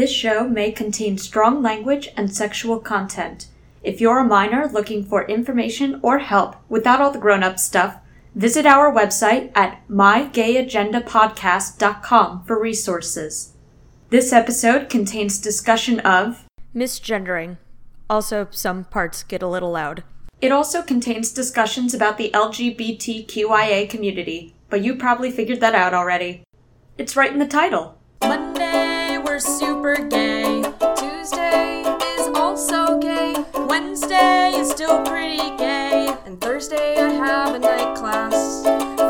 This show may contain strong language and sexual content. If you're a minor looking for information or help without all the grown up stuff, visit our website at mygayagendapodcast.com for resources. This episode contains discussion of misgendering. Also, some parts get a little loud. It also contains discussions about the LGBTQIA community, but you probably figured that out already. It's right in the title. Monday, we're super gay. Tuesday is also gay. Wednesday is still pretty gay. And Thursday, I have a night class.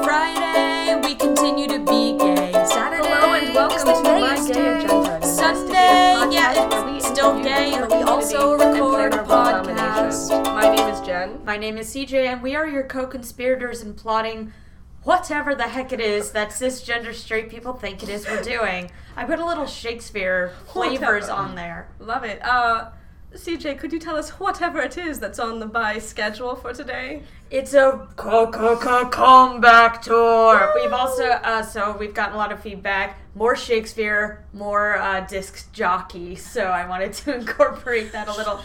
Friday, we continue to be gay. Saturday, Hello and welcome is the to My gayest Gay day. Agenda, Sunday, investigative yeah, we it's still gay, people and we also record a podcast. My name is Jen. My name is CJ, and we are your co conspirators in plotting whatever the heck it is that cisgender straight people think it is we're doing. I put a little Shakespeare flavors Whatever. on there. Love it. Uh, CJ, could you tell us whatever it is that's on the buy schedule for today? It's a co- co- co- comeback tour. We've also uh, so we've gotten a lot of feedback. More Shakespeare, more uh, disc jockey. So I wanted to incorporate that a little.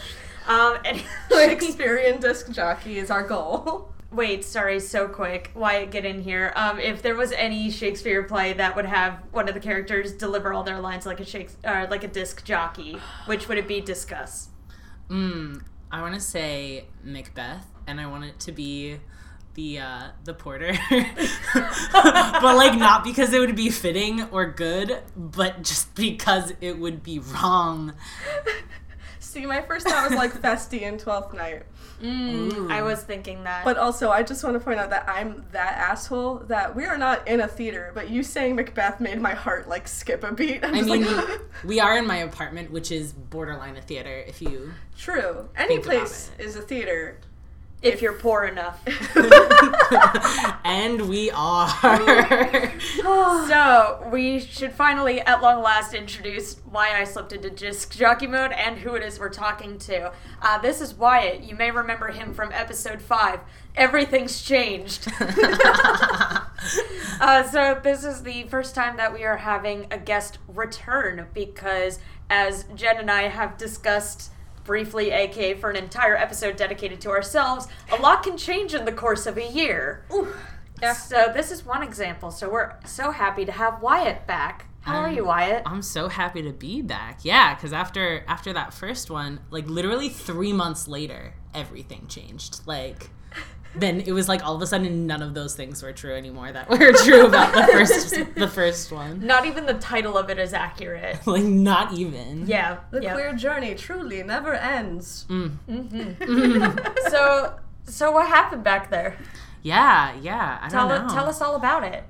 Um, and Shakespearean disc jockey is our goal. Wait, sorry, so quick. Wyatt, get in here. Um, if there was any Shakespeare play that would have one of the characters deliver all their lines like a Shakes- uh, like a disc jockey, which would it be? Discuss. Mm, I want to say Macbeth, and I want it to be the uh, the porter, but like not because it would be fitting or good, but just because it would be wrong. See, my first thought was like Feste in Twelfth Night. Mm, I was thinking that. But also, I just want to point out that I'm that asshole that we are not in a theater, but you saying Macbeth made my heart like skip a beat. I'm I mean, like, we are in my apartment, which is borderline a theater. If you true. Any Think about place is a theater. If you're poor enough. and we are. so we should finally, at long last, introduce why I slipped into disc jockey mode and who it is we're talking to. Uh, this is Wyatt. You may remember him from episode five. Everything's changed. Uh, so this is the first time that we are having a guest return because, as Jen and I have discussed briefly, aka for an entire episode dedicated to ourselves, a lot can change in the course of a year. Ooh. Yeah. So this is one example. So we're so happy to have Wyatt back. How are you, Wyatt? I'm so happy to be back. Yeah, because after after that first one, like literally three months later, everything changed. Like then it was like all of a sudden none of those things were true anymore that were true about the first the first one. Not even the title of it is accurate. Like not even. Yeah. The yeah. queer journey truly never ends. So so what happened back there? Yeah, yeah. I Tell don't know. tell us all about it.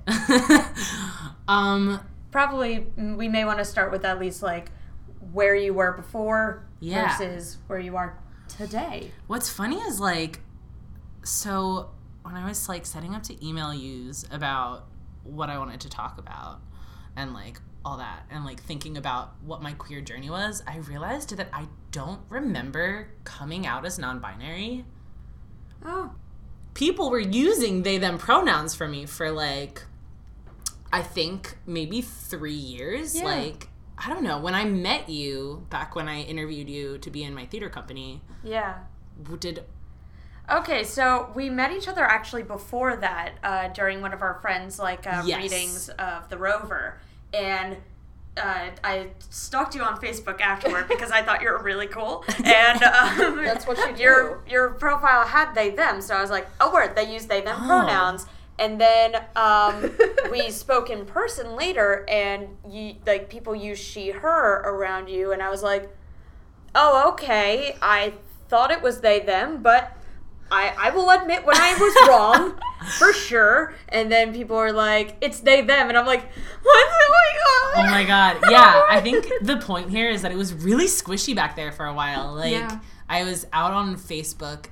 um probably mm, we may want to start with at least like where you were before Yeah. versus where you are today. What's funny is like, so when I was like setting up to email yous about what I wanted to talk about and like all that and like thinking about what my queer journey was, I realized that I don't remember coming out as non binary. Oh. People were using they them pronouns for me for like, I think maybe three years. Yeah. Like, I don't know. When I met you back when I interviewed you to be in my theater company, Yeah. did Okay, so we met each other actually before that uh, during one of our friends' like uh, Yes. readings of The Rover, and uh, I stalked you on Facebook afterward because I thought you were really cool, and um, That's what you do. Your your profile had they them, so I was like, oh, word, they use they them Oh. pronouns. And then um, we spoke in person later, and you like people use she her around you, and I was like, oh, okay. I thought it was they them, but I, I will admit when I was wrong, for sure. And then people are like, it's they them. And I'm like, what's oh going on? Oh my god. Yeah, I think the point here is that it was really squishy back there for a while. Like Yeah. I was out on Facebook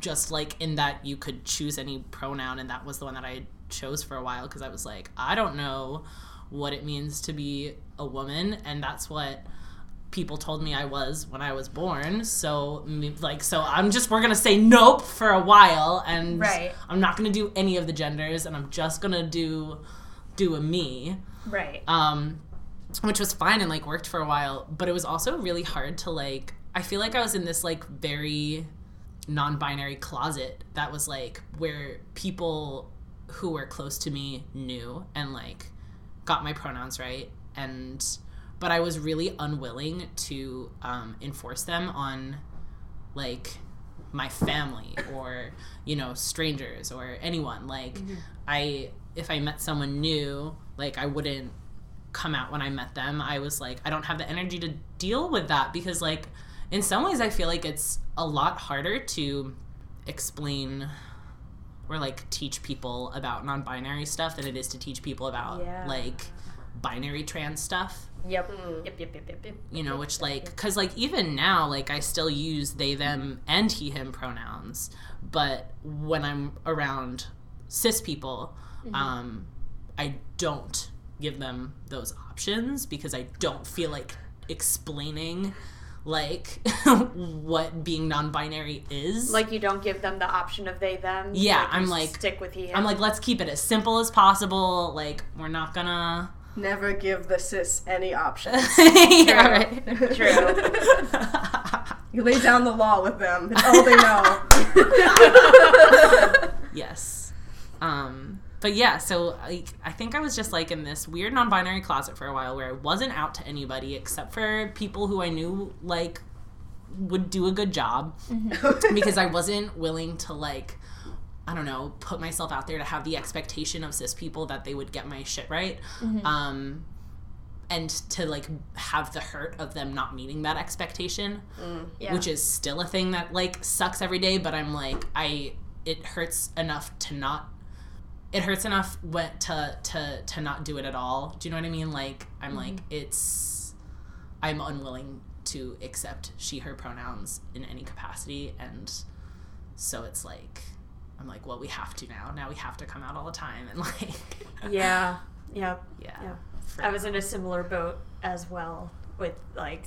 just like in that you could choose any pronoun and that was the one that I chose for a while because I was like, I don't know what it means to be a woman and that's what people told me I was when I was born. So like so I'm just we're going to say nope for a while and Right. I'm not going to do any of the genders and I'm just going to do do a me. Right. Um, which was fine and like worked for a while, but it was also really hard to like I feel like I was in this like very non-binary closet that was like where people who were close to me knew and like got my pronouns right and but I was really unwilling to um, enforce them on like my family or you know strangers or anyone. Like I if I met someone new like I wouldn't come out when I met them. I was like I don't have the energy to deal with that because like in some ways I feel like it's a lot harder to explain or like teach people about non-binary stuff than it is to teach people about Yeah. like binary trans stuff Yep. Yep. Yep. Yep. Yep. yep. you know which like because like even now like i still use they them and he him pronouns but when i'm around cis people um i don't give them those options because i don't feel like explaining like what being non-binary is Like you don't give them the option of they them. Yeah, you I'm like- stick with he. him. i'm like let's keep it as simple as possible like we're not gonna Never give the cis any options. yeah, right. True. You lay down the law with them. It's all they know. Yes. Um, but yeah, so like I think I was just like in this weird non-binary closet for a while where I wasn't out to anybody except for people who I knew like would do a good job because I wasn't willing to like I don't know, put myself out there to have the expectation of cis people that they would get my shit right. Mm-hmm. Um and to like have the hurt of them not meeting that expectation mm, Yeah. which is still a thing that like sucks every day but i'm like i it hurts enough to not it hurts enough when, to to to not do it at all. Do you know what i mean? Like i'm mm-hmm. like it's i'm unwilling to accept she her pronouns in any capacity. And so it's like i'm like well we have to now now we have to come out all the time and like yeah. Yep. yeah, Yeah. I was in a similar boat as well with like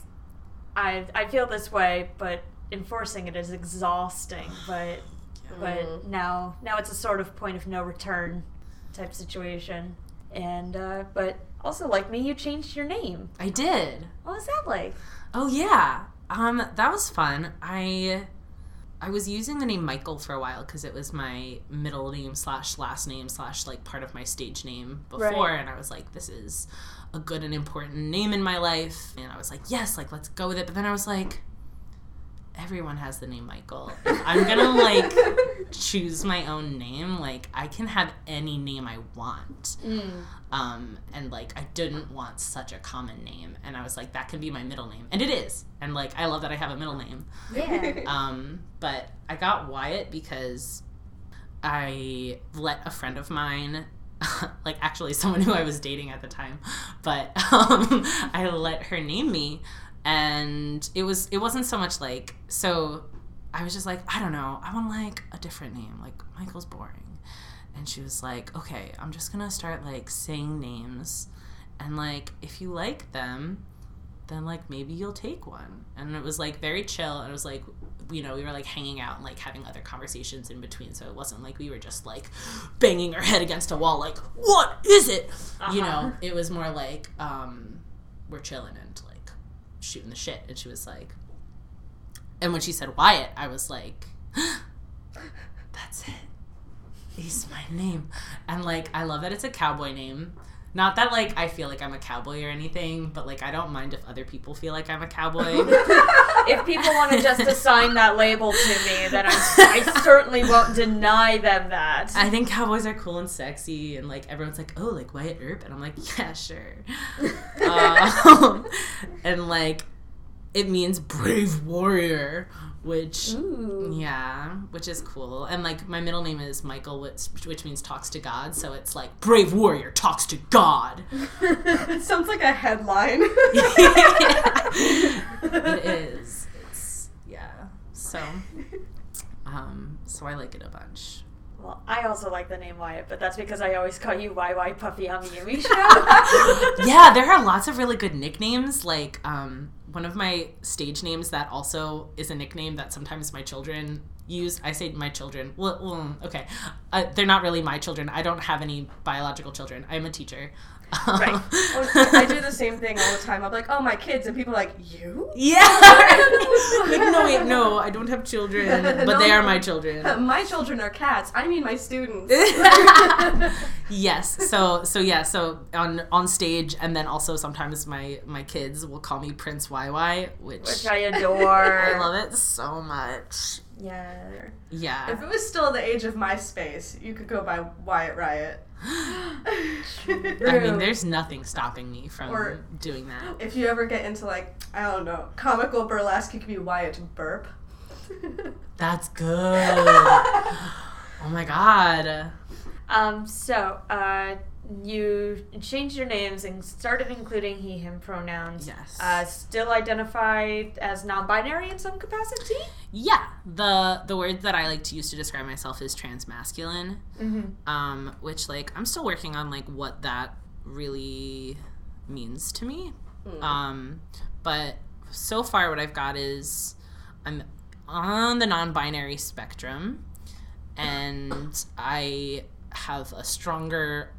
I I feel this way, but enforcing it is exhausting, but but now now it's a sort of point of no return type situation. And uh but also like me you changed your name. i did What was that like? Oh yeah. Um that was fun. I I was using the name Michael for a while because it was my middle name slash last name slash like part of my stage name before, Right. and I was like, this is a good and important name in my life, and I was like, yes, like let's go with it. But then I was like, everyone has the name Michael. If I'm gonna like choose my own name, like I can have any name I want. Um, and like I didn't want such a common name, and I was like, that can be my middle name, and it is. And like I love that I have a middle name. Yeah. Um, but I got Wyatt because I let a friend of mine, like actually someone who I was dating at the time, but um, I let her name me, and it was it wasn't so much like so. I was just like, I don't know, I want like a different name. Like Michael's boring, and she was like, okay, I'm just gonna start like saying names, and like if you like them, then like maybe you'll take one. And it was like very chill. And it was like, you know, we were like hanging out and like having other conversations in between. So it wasn't like we were just like banging our head against a wall, like, what is it? You know, it was more like, um, we're chilling and like shooting the shit. And she was like, and when she said Wyatt, I was like, that's it. He's my name. And like, I love that it's a cowboy name. Not that like I feel like I'm a cowboy or anything, but like I don't mind if other people feel like I'm a cowboy. if people want to just assign that label to me, then I, I certainly won't deny them that. I think cowboys are cool and sexy, and like everyone's like, oh, like Wyatt Earp, and I'm like, yeah, sure. um, and like, it means brave warrior, which Ooh. yeah, which is cool. And like, my middle name is Michael, which which means talks to God, so it's like brave warrior talks to God. it sounds like a headline. it is. It's yeah. So, um, so I like it a bunch. Well, I also like the name Wyatt, but that's because I always call you YY Puffy on the Yumi show. yeah, there are lots of really good nicknames. Like um, one of my stage names that also is a nickname that sometimes my children use. I say my children. Well, okay, uh, they're not really my children. I don't have any biological children. I'm a teacher. Right. I do the same thing all the time. I'm like, oh, my kids, and people are like, you? Yeah. like no, wait, no, I don't have children, but they are my children. My children are cats. I mean, my students. yes. So so yeah. So on on stage, and then also sometimes my my kids will call me Prince YY, which, Which I adore. I love it so much. Yeah. Yeah. If it was still the age of MySpace, you could go by Wyatt Riot. I mean, there's nothing stopping me from Or- doing that. If you ever get into like, I don't know, comical burlesque, you could be Wyatt Burp. That's good. oh my god. Um, so, uh, you changed your names and started including he, him pronouns. Yes. Uh, still identified as non binary in some capacity? Yeah. The the word that I like to use to describe myself is transmasculine. Mm-hmm. um, which like I'm still working on like what that really means to me. Um, but so far, what I've got is I'm on the non-binary spectrum, and I have a stronger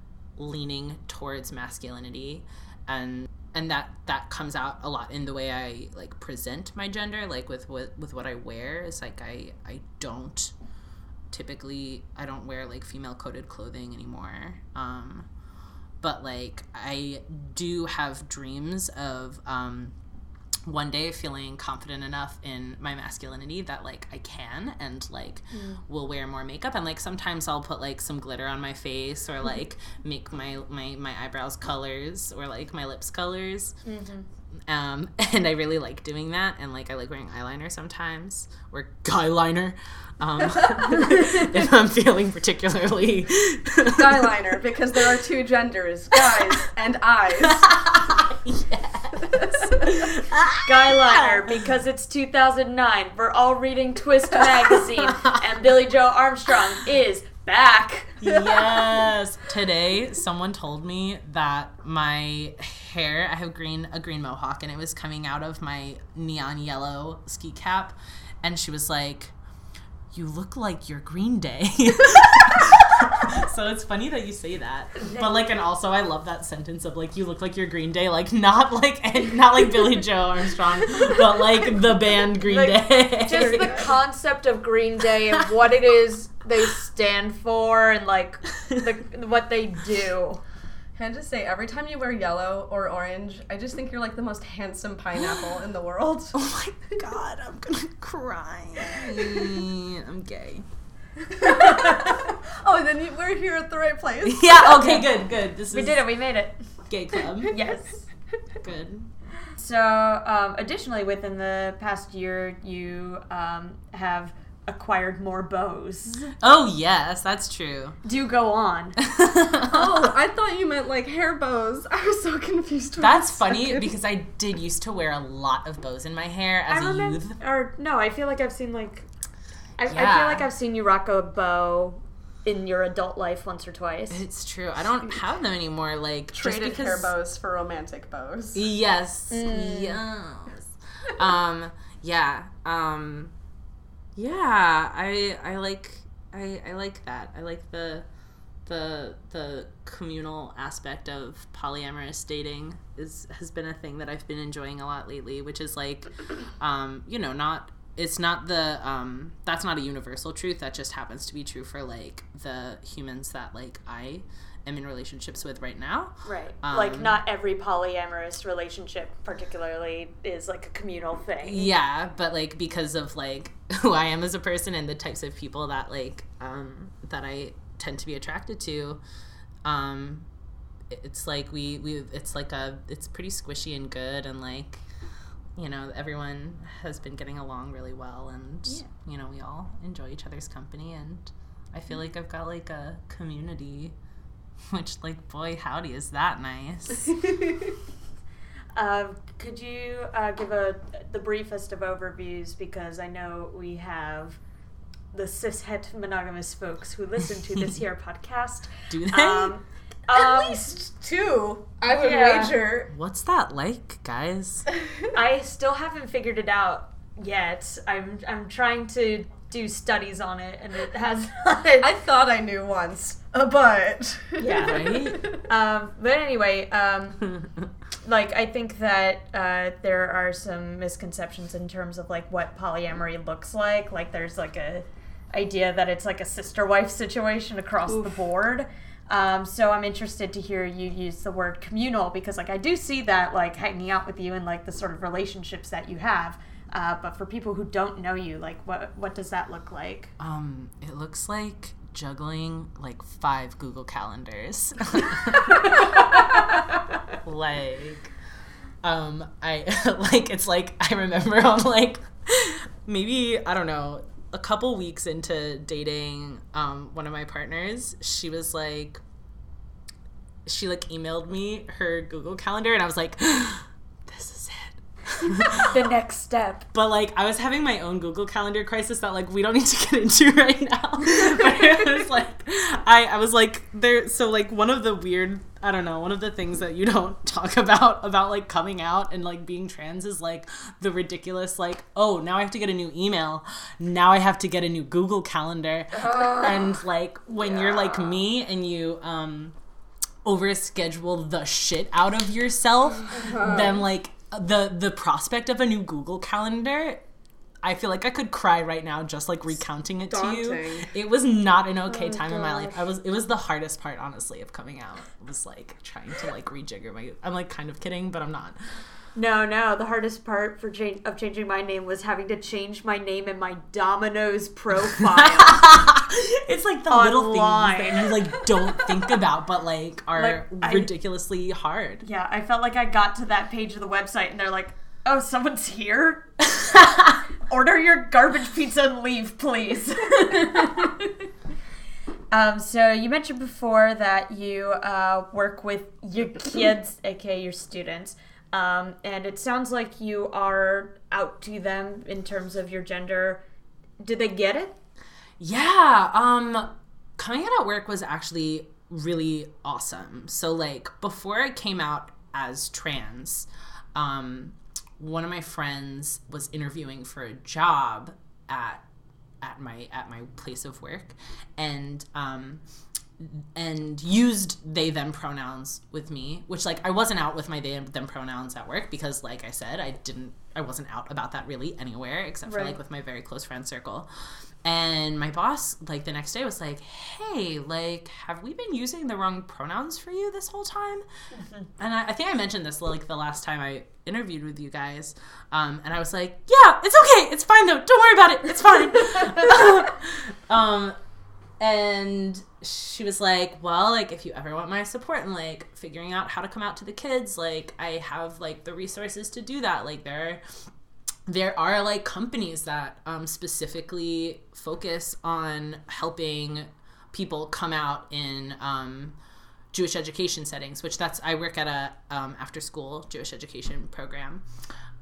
leaning towards masculinity, and and that that comes out a lot in the way I like present my gender, like with with, with what I wear. Is like I I don't typically I don't wear like female coded clothing anymore. Um, but like I do have dreams of um, one day feeling confident enough in my masculinity that like I can and like mm. will wear more makeup. And like sometimes I'll put like some glitter on my face or mm-hmm. like make my my my eyebrows colors or like my lips colors. Mm-hmm. Um, and I really like doing that, and like I like wearing eyeliner sometimes or guy liner, um, if I'm feeling particularly Skyliner, because there are two genders, guys and eyes. yes. Skyliner, because it's 2009. We're all reading Twist magazine, and Billie Joe Armstrong is back. yes. Today, someone told me that my hair, I have green a green mohawk, and it was coming out of my neon yellow ski cap, and she was like, "You look like your Green Day." so it's funny that you say that, but like, and also I love that sentence of like, "You look like your Green Day," like not like not like Billie Joe Armstrong, but like the band Green Like, Day. Just the concept of Green Day and what it is they stand for and like the, what they do. Can I just say, every time you wear yellow or orange, I just think you're like the most handsome pineapple in the world. Oh my god, I'm gonna cry. I'm gay. oh, then you, we're here at the right place. Yeah, okay, good, good. This We did it. We made it. gay club. Yes. Good. So, um, additionally, within the past year, you um, have acquired more bows. Oh yes, that's true. Do go on. Oh, I thought you meant like hair bows. I was so confused. That's funny second. because I did used to wear a lot of bows in my hair as I a remember, youth. or no, I feel like I've seen like, I, I feel like I've seen you rock a bow in your adult life once or twice. It's true. I don't have them anymore. Like just traded because. hair bows for romantic bows. Yes. Mm. Yes. um. Yeah. Um. Yeah. I. I like. I. I like that. I like the. The the communal aspect of polyamorous dating is has been a thing that I've been enjoying a lot lately, which is like, um, you know, not it's not the um that's not a universal truth that just happens to be true for like the humans that like I am in relationships with right now. Right. Um, like, not every polyamorous relationship, particularly, is like a communal thing. Yeah, but like because of like who I am as a person and the types of people that like um that I tend to be attracted to, um it's like we we it's like a it's pretty squishy and good and like you know everyone has been getting along really well and you know we all enjoy each other's company and I feel like I've got like a community which like boy howdy is that nice. Uh, could you uh, give a the briefest of overviews because I know we have the cishet monogamous folks who listen to this here podcast. Do they? Um, At um, least two, I would Yeah. wager. What's that like, guys? I still haven't figured it out yet. I'm I'm trying to do studies on it, and it has. I thought I knew once, uh, but yeah. Right? Um, but anyway, um, like I think that uh, there are some misconceptions in terms of like what polyamory looks like. Like there's like a idea that it's like a sister wife situation across the board. Um, so I'm interested to hear you use the word communal because like I do see that like hanging out with you and like the sort of relationships that you have. Uh, but for people who don't know you, like what what does that look like? Um, it looks like juggling like five Google calendars. like, um, I like it's like I remember on like maybe I don't know a couple weeks into dating um one of my partners, she was like she like emailed me her Google calendar and I was like this is it. the next step. But like I was having my own Google Calendar crisis that like we don't need to get into right now. but it was like I I was like there so like one of the weird I don't know, one of the things that you don't talk about about like coming out and like being trans is like the ridiculous like, oh, now I have to get a new email. Now I have to get a new Google Calendar. and like when you're like me and you um overschedule the shit out of yourself, then like the the prospect of a new Google Calendar, I feel like I could cry right now just like recounting it to you. It was not an okay oh time in my life. I was it was the hardest part honestly of coming out. It was like trying to like rejigger my I'm like kind of kidding, but I'm not. No, no. The hardest part for change of changing my name was having to change my name in my Domino's profile. it's like the little things that you like don't think about but like are Like, I- ridiculously hard. yeah, I felt like I got to that page of the website and they're like, "Oh, someone's here. Order your garbage pizza and leave, please." um, so you mentioned before that you uh, work with your kids, aka your students. Um, and it sounds like you are out to them in terms of your gender. Did they get it? Yeah, um coming out at work was actually really awesome. So like before I came out as trans, um one of my friends was interviewing for a job at at my at my place of work and um and used they them pronouns with me which like i wasn't out with my they them pronouns at work because like i said i didn't i wasn't out about that really anywhere except for Right. like with my very close friend circle. And my boss like the next day was like hey like have we been using the wrong pronouns for you this whole time? And I, I think i mentioned this like the last time i interviewed with you guys um, and i was like yeah it's okay it's fine though don't worry about it it's fine. Um, and she was like well like if you ever want my support in like figuring out how to come out to the kids like i have like the resources to do that. Like there there are like companies that um, specifically focus on helping people come out in um, Jewish education settings, which that's I work at a um, after school Jewish education program,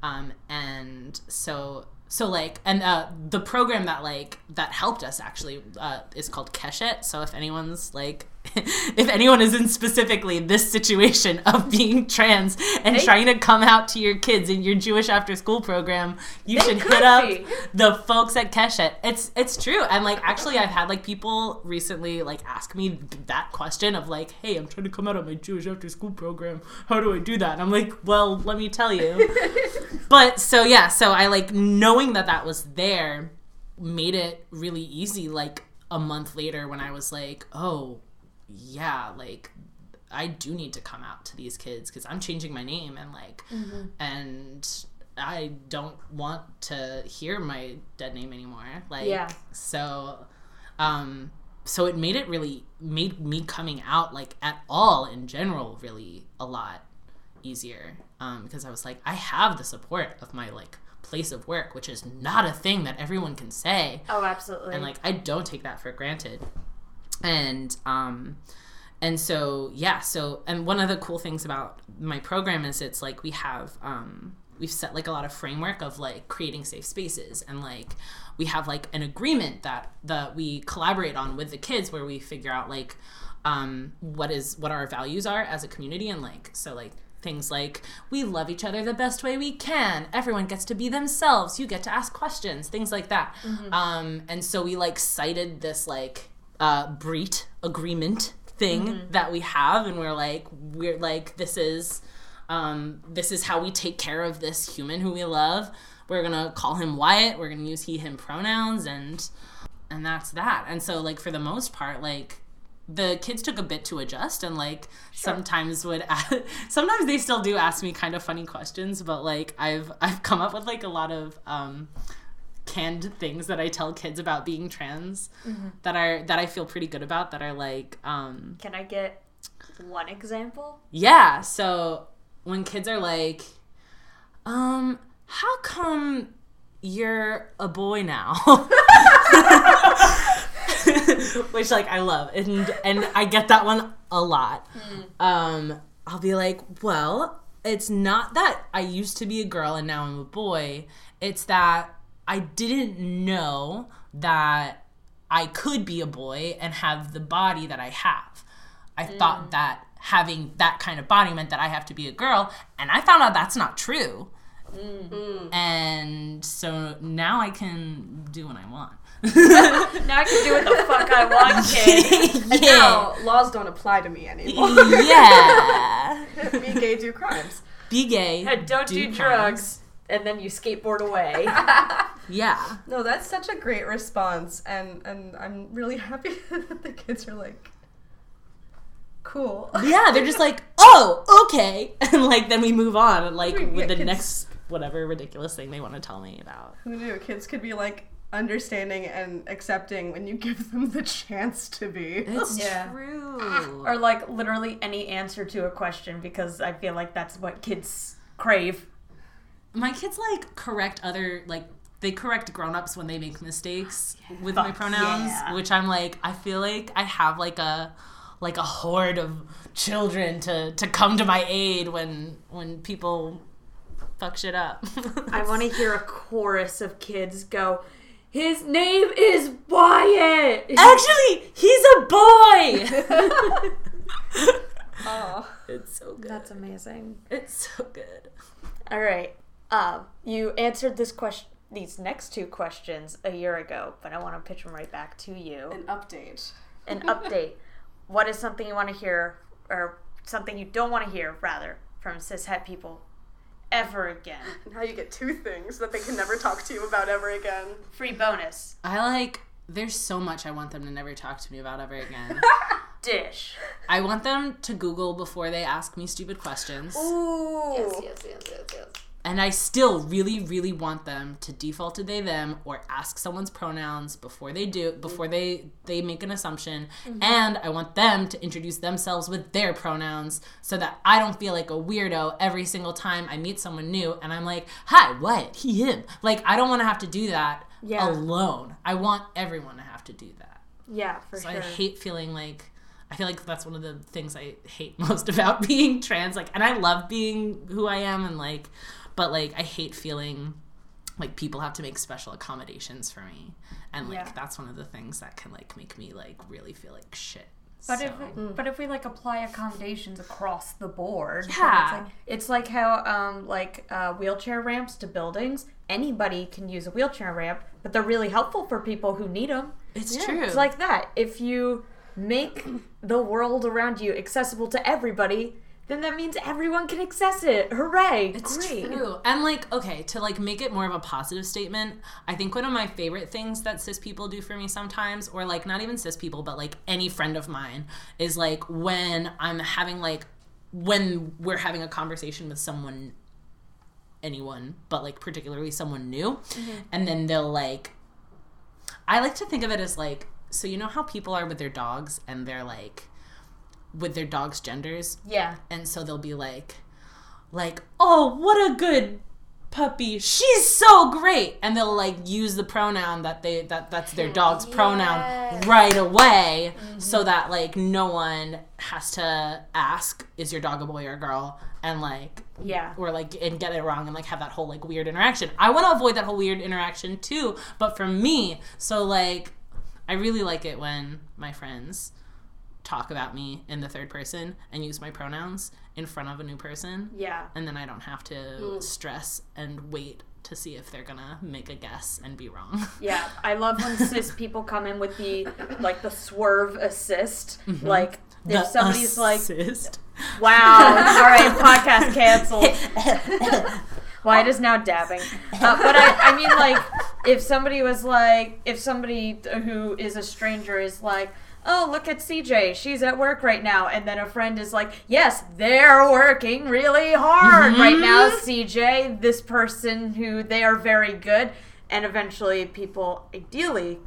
um, and so so like and uh, the program that like that helped us actually uh, is called Keshet. So if anyone's like if anyone is in specifically this situation of being trans and trying to come out to your kids in your Jewish after school program, you should hit up be. the folks at Keshet. It's it's true. And like actually I've had like people recently like ask me that question of like, hey, I'm trying to come out of my Jewish after school program. How do I do that? And I'm like, well, let me tell you. but so yeah, so I like knowing that that was there made it really easy like a month later when I was like, oh, yeah, like I do need to come out to these kids because I'm changing my name and like, and I don't want to hear my dead name anymore. Like, Yeah. so, um, so it made it really made me coming out like at all in general really a lot easier um, because I was like, I have the support of my like place of work, which is not a thing that everyone can say Oh, absolutely. and like I don't take that for granted. And um and so yeah, so and one of the cool things about my program is it's like we have um we've set like a lot of framework of like creating safe spaces and like we have like an agreement that that we collaborate on with the kids where we figure out like um what is what our values are as a community and like so like things like we love each other the best way we can. Everyone gets to be themselves. You get to ask questions. Things like that. Um, and so we like cited this like uh, breed agreement thing that we have and we're like we're like this is um, this is how we take care of this human who we love. We're gonna call him wyatt. We're gonna use he him pronouns and and that's that. And so like for the most part like the kids took a bit to adjust and like sometimes would sometimes they still do ask me kind of funny questions but like i've i've come up with like a lot of um canned things that i tell kids about being trans that are that i feel pretty good about that are like um Can I get one example? yeah so when kids are like um how come you're a boy now which like i love. And and i get that one a lot. Hmm. Um i'll be like well it's not that i used to be a girl and now i'm a boy. It's that i didn't know that i could be a boy and have the body that i have. I hmm. thought that having that kind of body meant that i have to be a girl and i found out that's not true. Hmm. And so now i can do what i want Now I can do what the fuck I want, kid. And now laws don't apply to me anymore. yeah me gay do crimes. be gay And don't do, crimes. drugs. And then you skateboard away. yeah No, that's such a great response, and and I'm really happy that the kids are like, cool. yeah they're just like oh okay and like then we move on like with the kids- next whatever ridiculous thing they want to tell me about Who knew kids could be like understanding and accepting when you give them the chance to be. it's Yeah. true or like literally any answer to a question because I feel like that's what kids crave. my kids like correct other like they correct grown-ups when they make mistakes with my pronouns yeah. which i'm like i feel like i have like a like a horde of children to to come to my aid when when people fuck shit up I want to hear a chorus of kids go, His name is Wyatt! actually he's a boy Oh. it's so good That's amazing. it's so good All right. Um, you answered this question, these next two questions a year ago, but I want to pitch them right back to you. An update. An update. What is something you want to hear, or something you don't want to hear, rather, from cishet people ever again? Now you get two things that they can never talk to you about ever again. Free bonus. i like there's so much i want them to never talk to me about ever again Dish. I want them to Google before they ask me stupid questions. Ooh. Yes, yes, yes, yes, yes. And I still really, really want them to default to they them or ask someone's pronouns before they do before they they make an assumption. Mm-hmm. And I want them to introduce themselves with their pronouns so that I don't feel like a weirdo every single time I meet someone new and I'm like, hi, what? He him. Like I don't want to have to do that Yeah. alone. I want everyone to have to do that. Yeah, for So sure. I hate feeling like I feel like that's one of the things I hate most about being trans. Like, and I love being who I am, and like, but like, I hate feeling like people have to make special accommodations for me, and like, Yeah. that's one of the things that can like make me like really feel like shit. But So- if but if we like apply accommodations across the board, Yeah. it's like, it's like how um like uh, wheelchair ramps to buildings. Anybody can use a wheelchair ramp, but they're really helpful for people who need them. it's true. It's like that. If you make the world around you accessible to everybody, then that means everyone can access it. Hooray! It's Great. true. And like, okay, to like make it more of a positive statement, I think one of my favorite things that cis people do for me sometimes, or like not even cis people, but like any friend of mine, is like when I'm having like when we're having a conversation with someone anyone, but like particularly someone new, mm-hmm. and then they'll like I like to think of it as like so you know how people are with their dogs and they're like with their dogs' genders Yeah. and so they'll be like like oh what a good puppy she's so great and they'll like use the pronoun that they that that's their dog's pronoun right away mm-hmm. so that like no one has to ask is your dog a boy or a girl and like Yeah. or like and get it wrong and like have that whole like weird interaction. I want to avoid that whole weird interaction too, but for me, so like I really like it when my friends talk about me in the third person and use my pronouns in front of a new person. Yeah. And then I don't have to stress and wait to see if they're gonna make a guess and be wrong. Yeah, I love when cis people come in with the like the swerve assist. Like if The somebody's like, assist. "Wow, all right, podcast canceled." Why is now dabbing. Uh, but I, I mean, like, if somebody was like, if somebody who is a stranger is like, oh, look at CJ, she's at work right now. And then a friend is like, yes, they're working really hard right mm-hmm. now, CJ, this person who they are very good. And eventually people ideally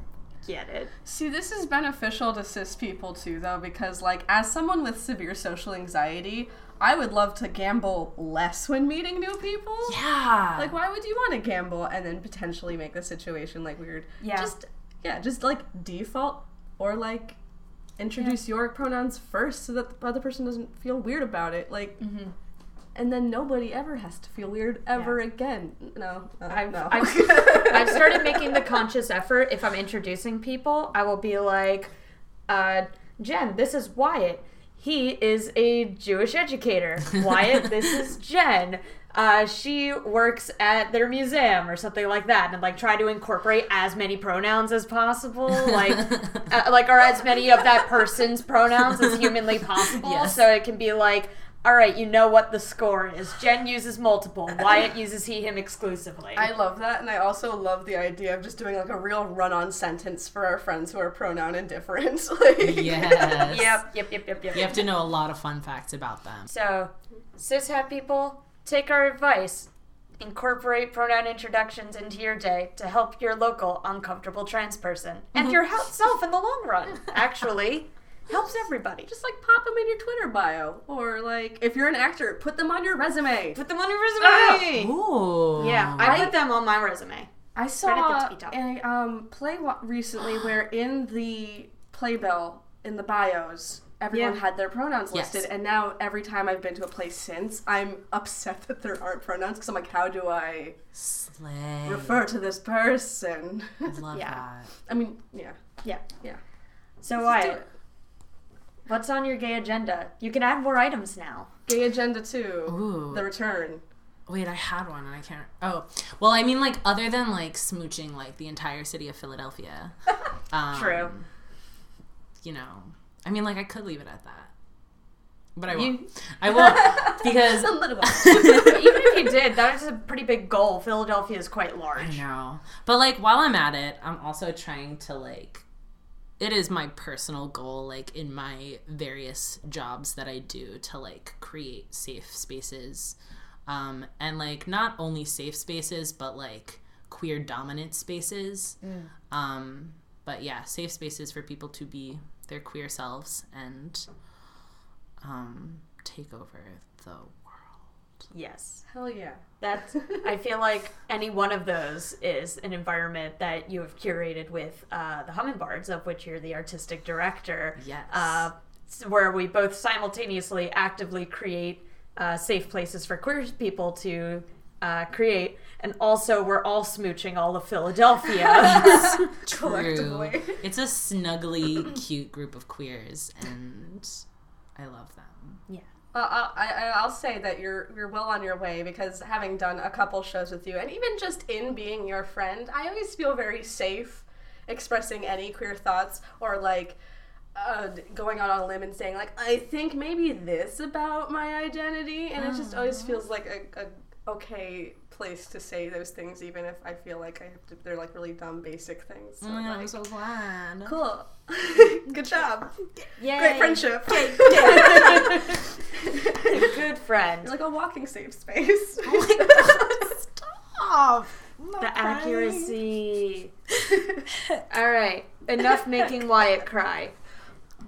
get it. See, this is beneficial to cis people too, though, because, like, as someone with severe social anxiety, I would love to gamble less when meeting new people. Yeah. Like, why would you want to gamble and then potentially make the situation like weird? Yeah. Just yeah, just like default or like introduce your pronouns first so that the other person doesn't feel weird about it. Like, Mm-hmm. and then nobody ever has to feel weird ever again. No, uh, I've, no. I've, I've started making the conscious effort if I'm introducing people, I will be like, uh, Jen, this is Wyatt. He is a Jewish educator. Wyatt, this is Jen. Uh, she works at their museum or something like that, and like try to incorporate as many pronouns as possible, like, uh, like or as many of that person's pronouns as humanly possible, Yes. so it can be like, all right, you know what the score is. Jen uses multiple. Wyatt uses he him exclusively. I love that, and I also love the idea of just doing like a real run-on sentence for our friends who are pronoun indifferent. like, yes. Yep, yep, yep, yep, yep. You have to know a lot of fun facts about them. So, cishet people, take our advice. Incorporate pronoun introductions into your day to help your local uncomfortable trans person and your health self in the long run. Actually, helps everybody. Just like pop them in your Twitter bio, or like if you're an actor, put them on your resume. put them on your resume. Ooh. Yeah, I put them on my resume. I Right saw at the top. a um, play wa- recently where in the playbill in the bios everyone Yeah. had their pronouns Yes. listed, and now every time I've been to a place since, I'm upset that there aren't pronouns because I'm like, how do I Slay. refer to this person? I love Yeah. that. I mean, yeah, Yeah. yeah. So, Let's do Wyatt, it. What's on your gay agenda? You can add more items now. Gay Agenda Two, Ooh. The Return. Wait, I had one and I can't. Oh, well, I mean, like, other than like smooching, like the entire city of Philadelphia. Um, True. You know, I mean, like, I could leave it at that, but I won't. I won't because A little bit. Even if you did, that is a pretty big goal. Philadelphia is quite large. I know. But like, while I'm at it, I'm also trying to like. It is my personal goal, like in my various jobs that I do, to like create safe spaces, um, and like not only safe spaces, but like queer dominant spaces. Um, but yeah, safe spaces for people to be their queer selves and um, take over the. Yes. Hell yeah. That's I feel like any one of those is an environment that you have curated with uh, the Hummingbirds, of which you're the artistic director. Yes. Uh, where we both simultaneously actively create uh, safe places for queer people to uh, create, and also we're all smooching all of Philadelphia. True. Collectively. It's a snuggly, cute group of queers, and I love them. yeah. Well, I'll, I, I'll say that you're you're well on your way because having done a couple shows with you, and even just in being your friend, I always feel very safe expressing any queer thoughts or like uh, going out on a limb and saying like I think maybe this about my identity, and it just always feels like a, a okay place to say those things, even if I feel like I have to. They're like really dumb, basic things. So, mm, like, glad. cool. Good job. Yay. Great friendship. Good friend. You're like a walking safe space. Oh stop. The accuracy. All right. Enough making Wyatt cry.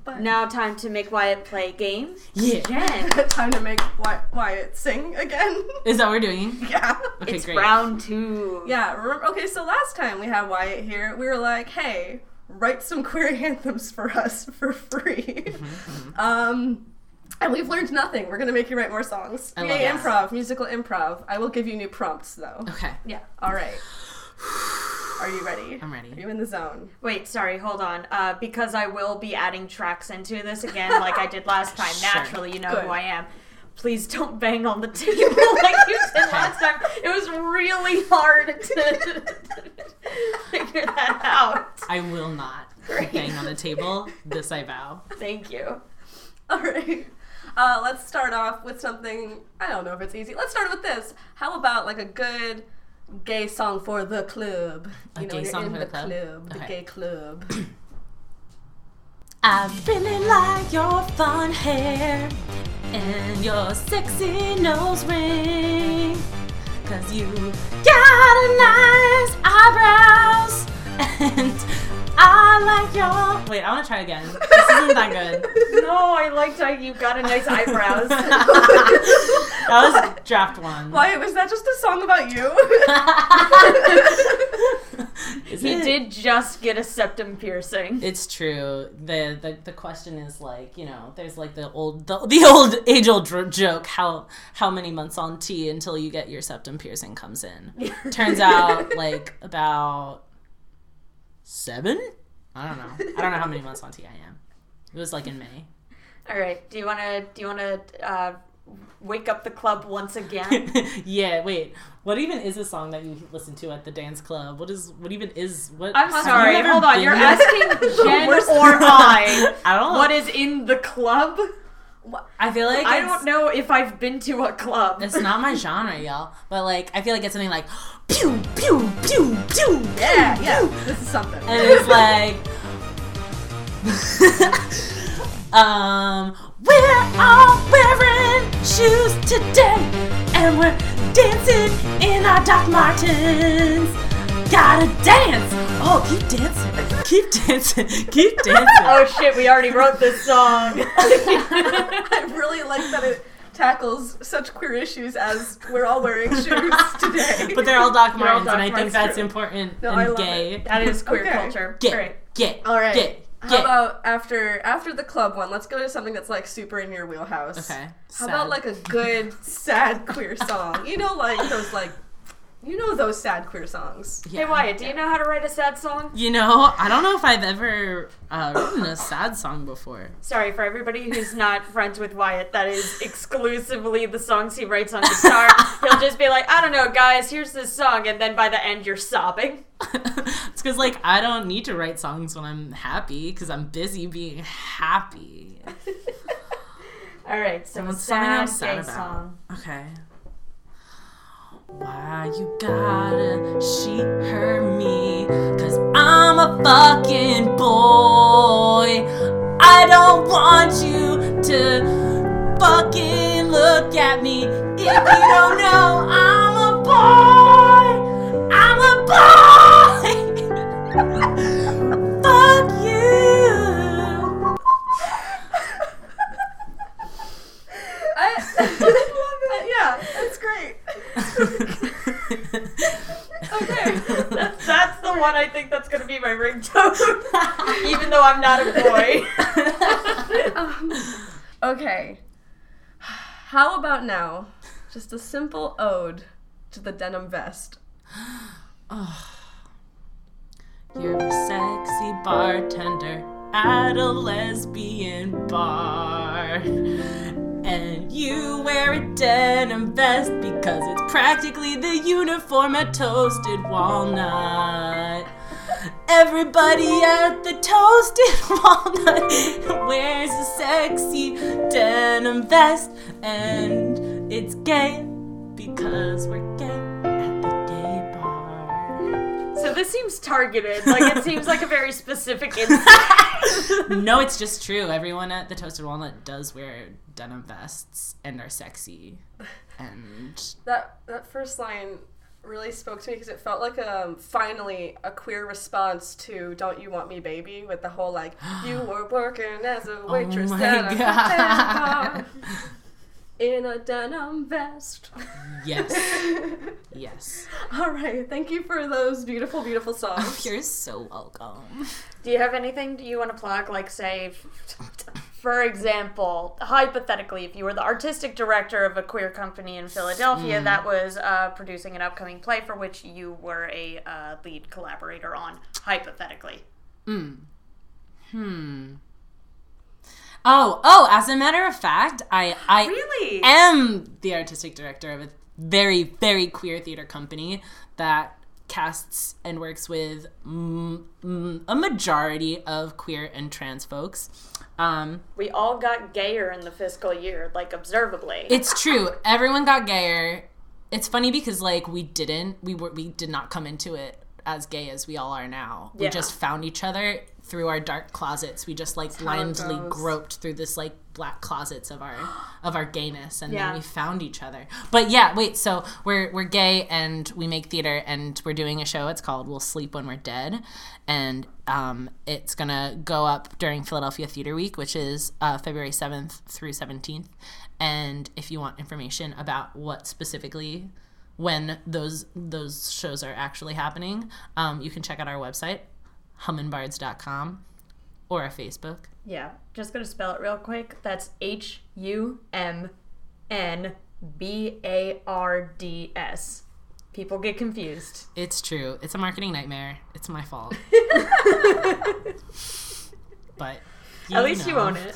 But- Now time to make Wyatt play a game. Yeah. Jen. Time to make Wy- Wyatt sing again. Is that what we're doing? yeah. Okay, it's great. round two. Yeah. Remember, okay, so last time we had Wyatt here, we were like, hey, write some queer anthems for us for free. Mm-hmm, um, and we've learned nothing. We're gonna make you write more songs. I Yay, love that. improv, musical improv. I will give you new prompts though. Okay. Yeah. All right. Are Are you ready? I'm ready. Are you in the zone? Wait, sorry, hold on. Uh, because I will be adding tracks into this again, like I did last time. Sure. Naturally, you know Good. who I am. Please don't bang on the table like you did last time. It was really hard to figure that out. I will not Great. bang on the table. This I vow. Thank you. All right. Uh, let's start off with something. I don't know if it's easy. Let's start with this. How about like a good gay song for the club? A you know, gay you're song in for the, the club? club, the Okay. gay club. I really like your fun hair and your sexy nose ring. Cause you got a nice eyebrows and I like your. Wait, I wanna try again. This isn't that good. No, I liked how you got a nice eyebrows. That was draft one. Why was that just a song about you? He it? did just get a septum piercing. It's true. The, the the question is like you know, there's like the old the, the old age old dr- joke how how many months on T until you get your septum piercing comes in. Turns out like about seven. I don't know. I don't know how many months on T I am. It was like in May. All right. Do you want to? Do you want to uh, wake up the club once again? yeah. Wait. What even is a song that you listen to at the dance club? What is what even is what? I'm sorry. Hold on. You're asking Jen or I I don't know. what is in the club? I feel like I don't know if I've been to a club. It's not my genre, y'all. But like, I feel like it's something like pew pew pew pew. yeah, pew, yeah. pew. This is something. And it's like, um, we're all wearing shoes today, and we're dancing in our Doc Martens. Gotta dance. Oh, keep dancing. Keep dancing. Keep dancing. Oh shit! We already wrote this song. I really like that it tackles such queer issues as we're all wearing shoes today. But they're all Doc all Martens, Doc and I think that's true. important No, and gay. it. that is queer Okay. culture. Get, Great. get, All right. get, How get. about after after the club one? Let's go to something that's like super in your wheelhouse. Okay. How about like a good sad queer song? You know, like those like, you know those sad queer songs. Hey Wyatt, do you know how to write a sad song? You know, I don't know if I've ever uh, written a sad song before. Sorry for everybody who's not friends with Wyatt. That is exclusively the songs he writes on guitar. He'll just be like, I don't know, guys. Here's this song, and then by the end, you're sobbing. it's because like I don't need to write songs when I'm happy because I'm busy being happy. All right, so a What's something I'm sad, sad gay song. Okay. Why you gotta she her me? Cause I'm a fucking boy. I don't want you to fucking look at me if you don't know I'm a boy. Okay. That's, that's the one I think that's gonna be my ringtone, even though I'm not a boy. Um, okay. How about now? Just a simple ode to the denim vest. You're a sexy bartender at a lesbian bar. And you wear a denim vest because it's practically the uniform at Toasted Walnut. Everybody at the Toasted Walnut wears a sexy denim vest, and it's gay because we're gay this seems targeted. Like it seems like a very specific insight. no, it's just true. Everyone at the Toasted Walnut does wear denim vests and are sexy. And That that first line really spoke to me because it felt like um finally a queer response to "Don't You Want Me, Baby" with the whole like you were working as a waitress Oh my at a God. hotel bar in a denim vest. yes, yes. All right, thank you for those beautiful, beautiful Oh, songs. you're so welcome. Do you have anything do you want to plug? Like say, for example, hypothetically, if you were the artistic director of a queer company in Philadelphia that was uh, producing an upcoming play for which you were a uh, lead collaborator on, hypothetically. Oh, oh, as a matter of fact, I I Really? am the artistic director of a very very queer theater company that casts and works with mm, mm, a majority of queer and trans folks. Um, We all got gayer in the fiscal year, like observably. it's true. Everyone got gayer. It's funny because like we didn't we were we did not come into it as gay as we all are now. We just found each other through our dark closets. We just like blindly groped through this like black closets of our of our gayness and Yeah. then we found each other. But yeah, wait, so we're we're gay and we make theater and we're doing a show. It's called We'll Sleep When We're Dead. And um, it's gonna go up during Philadelphia Theater Week, which is uh, February 7th through 17th. And if you want information about what specifically when those those shows are actually happening, um, you can check out our website, humnbards.com, or our Facebook. yeah, just gonna spell it real quick. That's H U M N B A R D S. People get confused. It's true. It's a marketing nightmare. It's my fault. but At least you own it.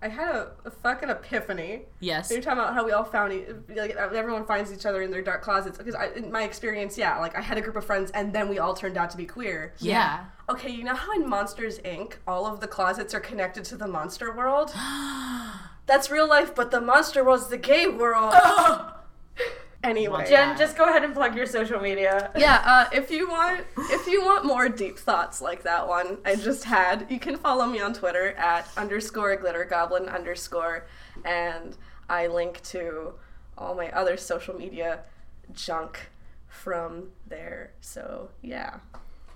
I had a, a fucking epiphany. Yes. You're talking about how we all found, e- like, uh, everyone finds each other in their dark closets. Because I, in my experience, yeah, like, I had a group of friends and then we all turned out to be queer. Yeah. Okay, you know how in Monsters Inc., all of the closets are connected to the monster world? That's real life, but the monster world's the gay world. anyway. Jen, just go ahead and plug your social media. yeah, uh, if you want if you want more deep thoughts like that one I just had, you can follow me on Twitter at underscore glitter goblin underscore and I link to all my other social media junk from there. So yeah.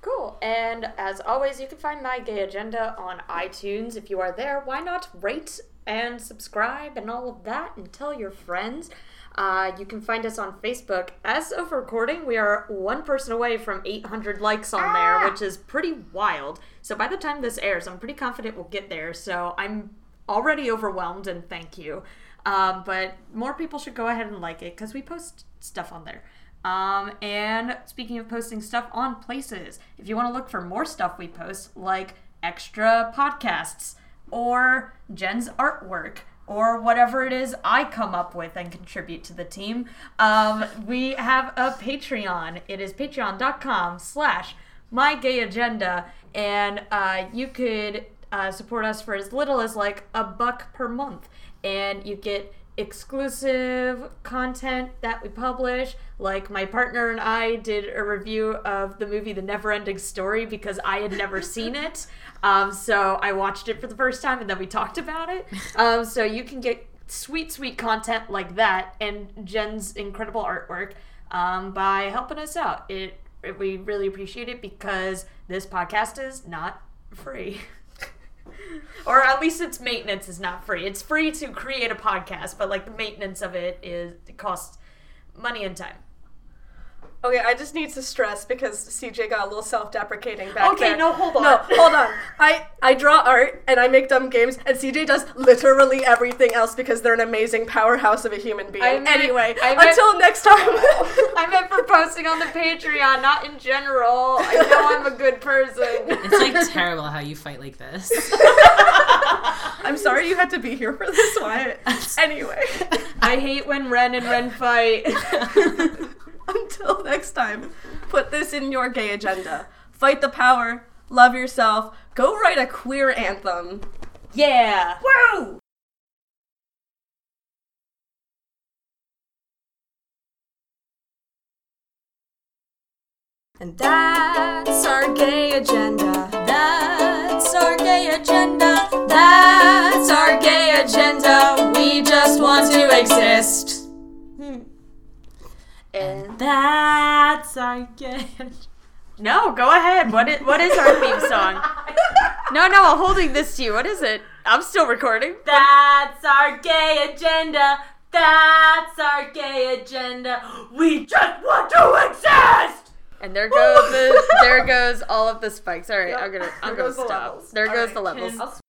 Cool. And as always, you can find My Gay Agenda on iTunes. If you are there, why not rate and subscribe and all of that and tell your friends? Uh, you can find us on Facebook. As of recording, we are one person away from 800 likes on there, which is pretty wild. So by the time this airs, I'm pretty confident we'll get there. So I'm already overwhelmed and thank you. Um, but more people should go ahead and like it because we post stuff on there. Um, and speaking of posting stuff on places, if you want to look for more stuff we post, like extra podcasts or Jen's artwork or whatever it is I come up with and contribute to the team, um, we have a Patreon. It is patreon.com slash my gay agenda and uh, you could uh, support us for as little as like a buck per month and you get exclusive content that we publish. Like my partner and i did a review of the movie the never ending story because i had never seen it. Um, so i watched it for the first time and then we talked about it. Um, so you can get sweet sweet content like that and jen's incredible artwork um, by helping us out. It we really appreciate it because this podcast is not free. or at least its maintenance is not free. It's free to create a podcast, but like the maintenance of it is it costs money and time. Okay, I just need to stress because CJ got a little self-deprecating back Okay, there. no, hold on. No, hold on. I I draw art and I make dumb games, and CJ does literally everything else because they're an amazing powerhouse of a human being. I meant- anyway, I meant- until next time. I meant for posting on the Patreon, not in general. I know I'm a good person. It's like terrible how you fight like this. I'm sorry you had to be here for this, Wyatt. Anyway, I hate when Ren and Ren fight. until next time, put this in your gay agenda. Fight the power. Love yourself. Go write a queer anthem. yeah. Woo! And that's our gay agenda. That's our gay agenda. That's our gay agenda. We just want to exist. And That's our gay. no, go ahead. What is what is our theme song? No, no, I'm holding this to you. What is it? I'm still recording. That's our gay agenda. That's our gay agenda. We just want to exist. And there goes the there goes all of the spikes. All right, I'm gonna I'm There gonna stop. levels. There All goes right, the levels.